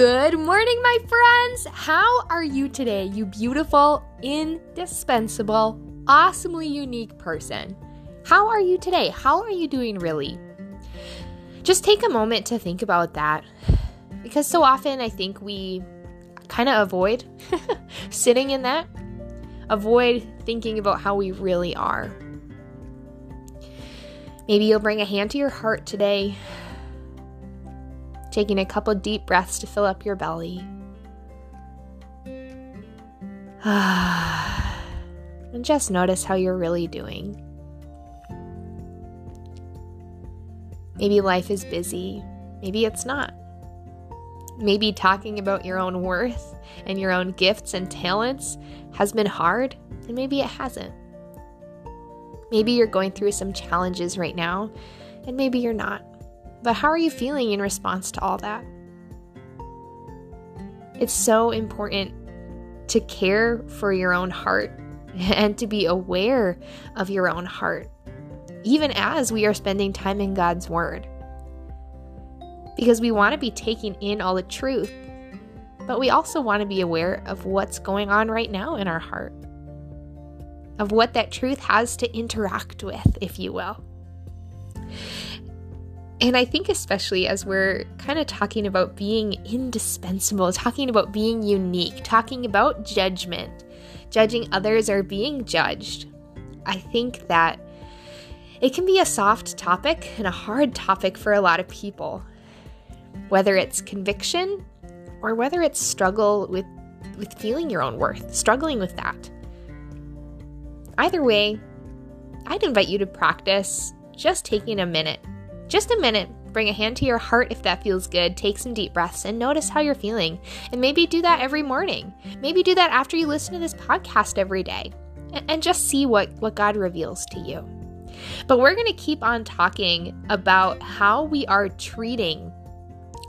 Good morning, my friends! How are you today, you beautiful, indispensable, awesomely unique person? How are you today? How are you doing, really? Just take a moment to think about that because so often I think we kind of avoid sitting in that, avoid thinking about how we really are. Maybe you'll bring a hand to your heart today taking a couple deep breaths to fill up your belly. and just notice how you're really doing. Maybe life is busy, maybe it's not. Maybe talking about your own worth and your own gifts and talents has been hard, and maybe it hasn't. Maybe you're going through some challenges right now, and maybe you're not. But how are you feeling in response to all that? It's so important to care for your own heart and to be aware of your own heart, even as we are spending time in God's Word. Because we want to be taking in all the truth, but we also want to be aware of what's going on right now in our heart, of what that truth has to interact with, if you will. And I think, especially as we're kind of talking about being indispensable, talking about being unique, talking about judgment, judging others or being judged, I think that it can be a soft topic and a hard topic for a lot of people, whether it's conviction or whether it's struggle with, with feeling your own worth, struggling with that. Either way, I'd invite you to practice just taking a minute just a minute. Bring a hand to your heart if that feels good. Take some deep breaths and notice how you're feeling. And maybe do that every morning. Maybe do that after you listen to this podcast every day. And just see what, what God reveals to you. But we're going to keep on talking about how we are treating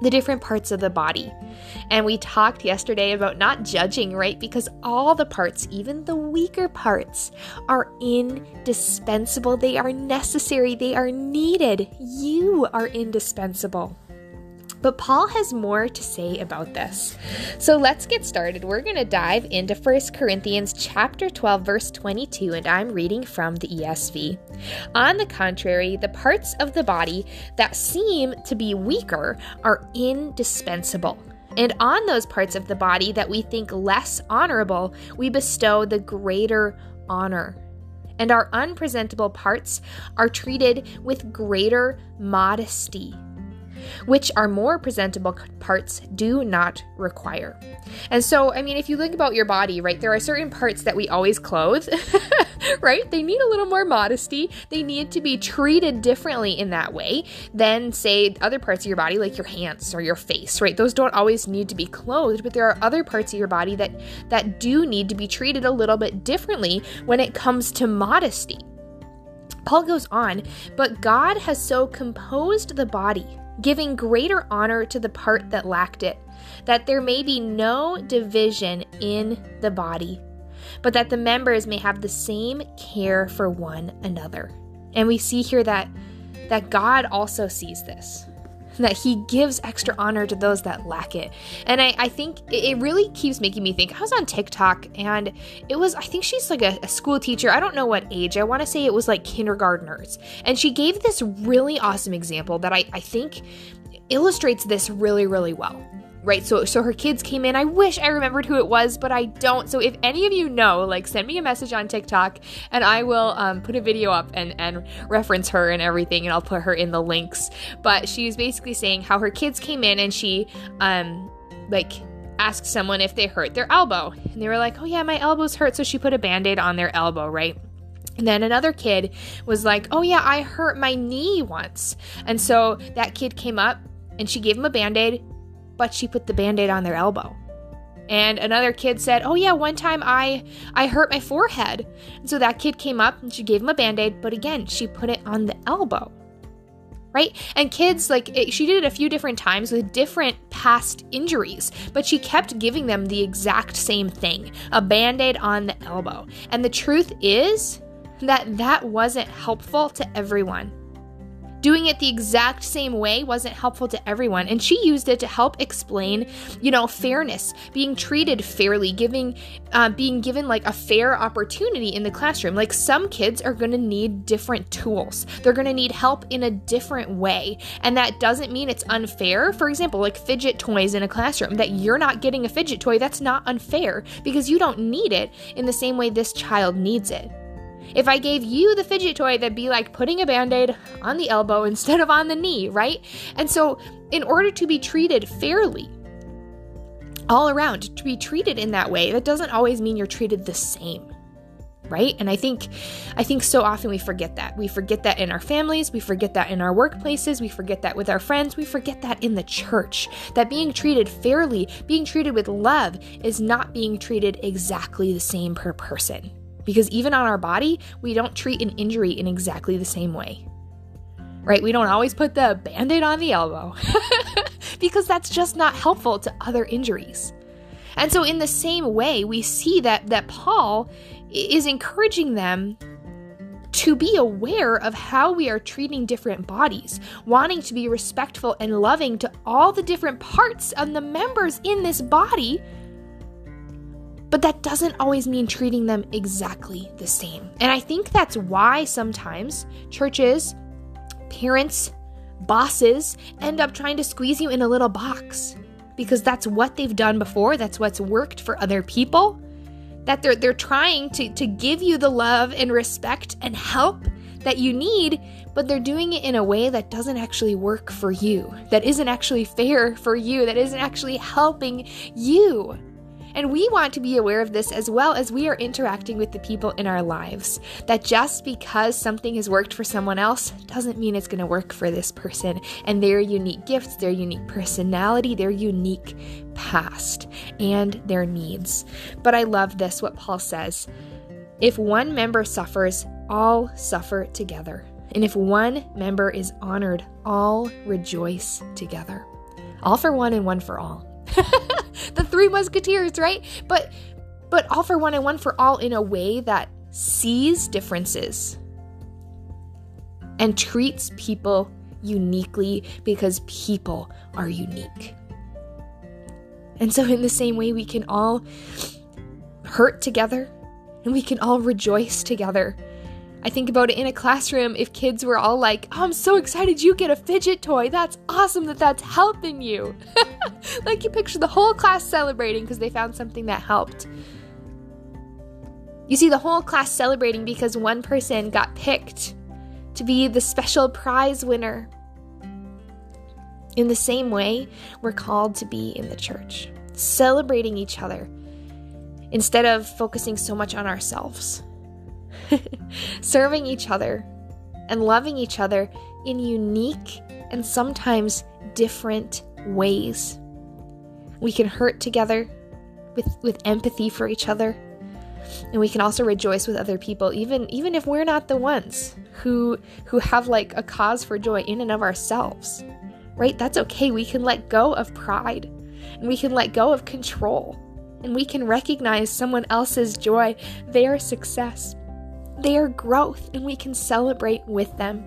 the different parts of the body. And we talked yesterday about not judging, right? Because all the parts, even the weaker parts, are indispensable. They are necessary. They are needed. You are indispensable. But Paul has more to say about this. So let's get started. We're going to dive into 1 Corinthians chapter 12 verse 22 and I'm reading from the ESV. On the contrary, the parts of the body that seem to be weaker are indispensable. And on those parts of the body that we think less honorable, we bestow the greater honor and our unpresentable parts are treated with greater modesty which our more presentable parts do not require. And so, I mean, if you think about your body, right, there are certain parts that we always clothe, right? They need a little more modesty. They need to be treated differently in that way than, say, other parts of your body, like your hands or your face, right? Those don't always need to be clothed, but there are other parts of your body that that do need to be treated a little bit differently when it comes to modesty. Paul goes on, but God has so composed the body giving greater honor to the part that lacked it, that there may be no division in the body, but that the members may have the same care for one another. And we see here that that God also sees this that he gives extra honor to those that lack it. And I, I think it really keeps making me think. I was on TikTok and it was, I think she's like a, a school teacher. I don't know what age. I want to say it was like kindergartners. And she gave this really awesome example that I, I think illustrates this really, really well right so so her kids came in. I wish i remembered who it was but i don't. So if any of you know like send me a message on tiktok and i will um, put a video up and and reference her and everything and i'll put her in the links. But she was basically saying how her kids came in and she um like asked someone if they hurt their elbow. And they were like oh yeah my elbow's hurt. So she put a band-aid on their elbow right? And then another kid was like, Oh, yeah, I hurt my knee once. And so that kid came up and she gave him a band aid but she put the band aid on their elbow. And another kid said, "Oh yeah, one time I I hurt my forehead." And so that kid came up and she gave him a band-aid, but again, she put it on the elbow. Right? And kids like it, she did it a few different times with different past injuries, but she kept giving them the exact same thing, a band-aid on the elbow. And the truth is that that wasn't helpful to everyone. Doing it the exact same way wasn't helpful to everyone, and she used it to help explain, you know, fairness, being treated fairly, giving, uh, being given like a fair opportunity in the classroom. Like some kids are going to need different tools, they're going to need help in a different way, and that doesn't mean it's unfair. For example, like fidget toys in a classroom, that you're not getting a fidget toy, that's not unfair because you don't need it in the same way this child needs it. If I gave you the fidget toy, that'd be like putting a band aid on the elbow instead of on the knee, right? And so, in order to be treated fairly, all around, to be treated in that way, that doesn't always mean you're treated the same right? And i think i think so often we forget that. We forget that in our families we forget that in our workplaces we forget that with our friends we forget that in the church that being treated fairly being treated with love is not being treated exactly the same per person because even on our body, we don't treat an injury in exactly the same way. Right? We don't always put the band aid on the elbow because that's just not helpful to other injuries. And so, in the same way, we see that, that Paul is encouraging them to be aware of how we are treating different bodies, wanting to be respectful and loving to all the different parts of the members in this body but that doesn't always mean treating them exactly the same. And I think that's why sometimes churches, parents, bosses end up trying to squeeze you in a little box because that's what they've done before, that's what's worked for other people. That they're they're trying to, to give you the love and respect and help that you need, but they're doing it in a way that doesn't actually work for you, that isn't actually fair for you, that isn't actually helping you. And we want to be aware of this as well as we are interacting with the people in our lives. That just because something has worked for someone else doesn't mean it's going to work for this person and their unique gifts, their unique personality, their unique past, and their needs. But I love this, what Paul says. If one member suffers, all suffer together. And if one member is honored, all rejoice together. All for one and one for all. the three musketeers, right? But but all for one and one for all in a way that sees differences and treats people uniquely because people are unique. And so, in the same way, we can all hurt together and we can all rejoice together I think about it in a classroom if kids were all like, oh, I'm so excited you get a fidget toy. That's awesome that that's helping you. like you picture the whole class celebrating because they found something that helped. You see the whole class celebrating because one person got picked to be the special prize winner. In the same way, we're called to be in the church, celebrating each other instead of focusing so much on ourselves. serving each other and loving each other in unique and sometimes different ways. We can hurt together with, with empathy for each other. And we can also rejoice with other people, even even if we're not the ones who who have like a cause for joy in and of ourselves. Right? That's okay. We can let go of pride and we can let go of control and we can recognize someone else's joy, their success, their growth and we can celebrate with them.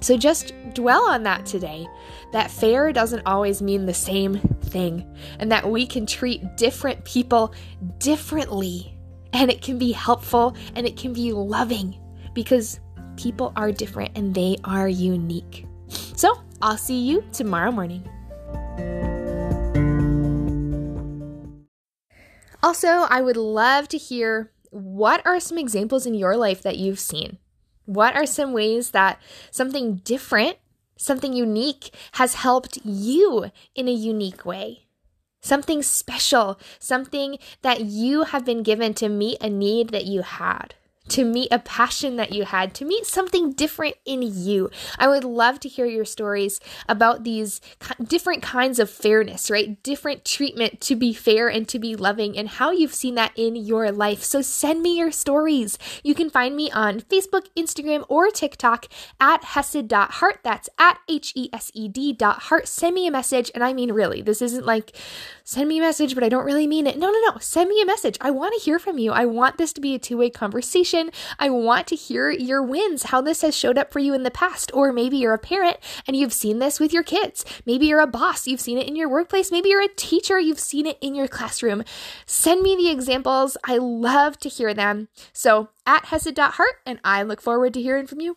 So just dwell on that today that fair doesn't always mean the same thing, and that we can treat different people differently, and it can be helpful and it can be loving because people are different and they are unique. So I'll see you tomorrow morning. Also, I would love to hear what are some examples in your life that you've seen? What are some ways that something different, something unique has helped you in a unique way? Something special, something that you have been given to meet a need that you had, to meet a passion that you had, to meet something different in you. I would love to hear your stories about these different kinds of fairness, right? Different treatment to be fair and to be loving, and how you've seen that in your life. So send me your stories. You can find me on Facebook, Instagram, or TikTok at hesed.heart. That's at H E S E D dot heart. Send me a message. And I mean, really, this isn't like send me a message, but I don't really mean it. No, no, no. Send me a message. I want to hear from you. I want this to be a two way I want to hear your wins, how this has showed up for you in the past. Or maybe you're a parent and you've seen this with your kids. Maybe you're a boss, you've seen it in your workplace. Maybe you're a teacher, you've seen it in your classroom. Send me the examples. I love to hear them. So at hesed.heart, and I look forward to hearing from you.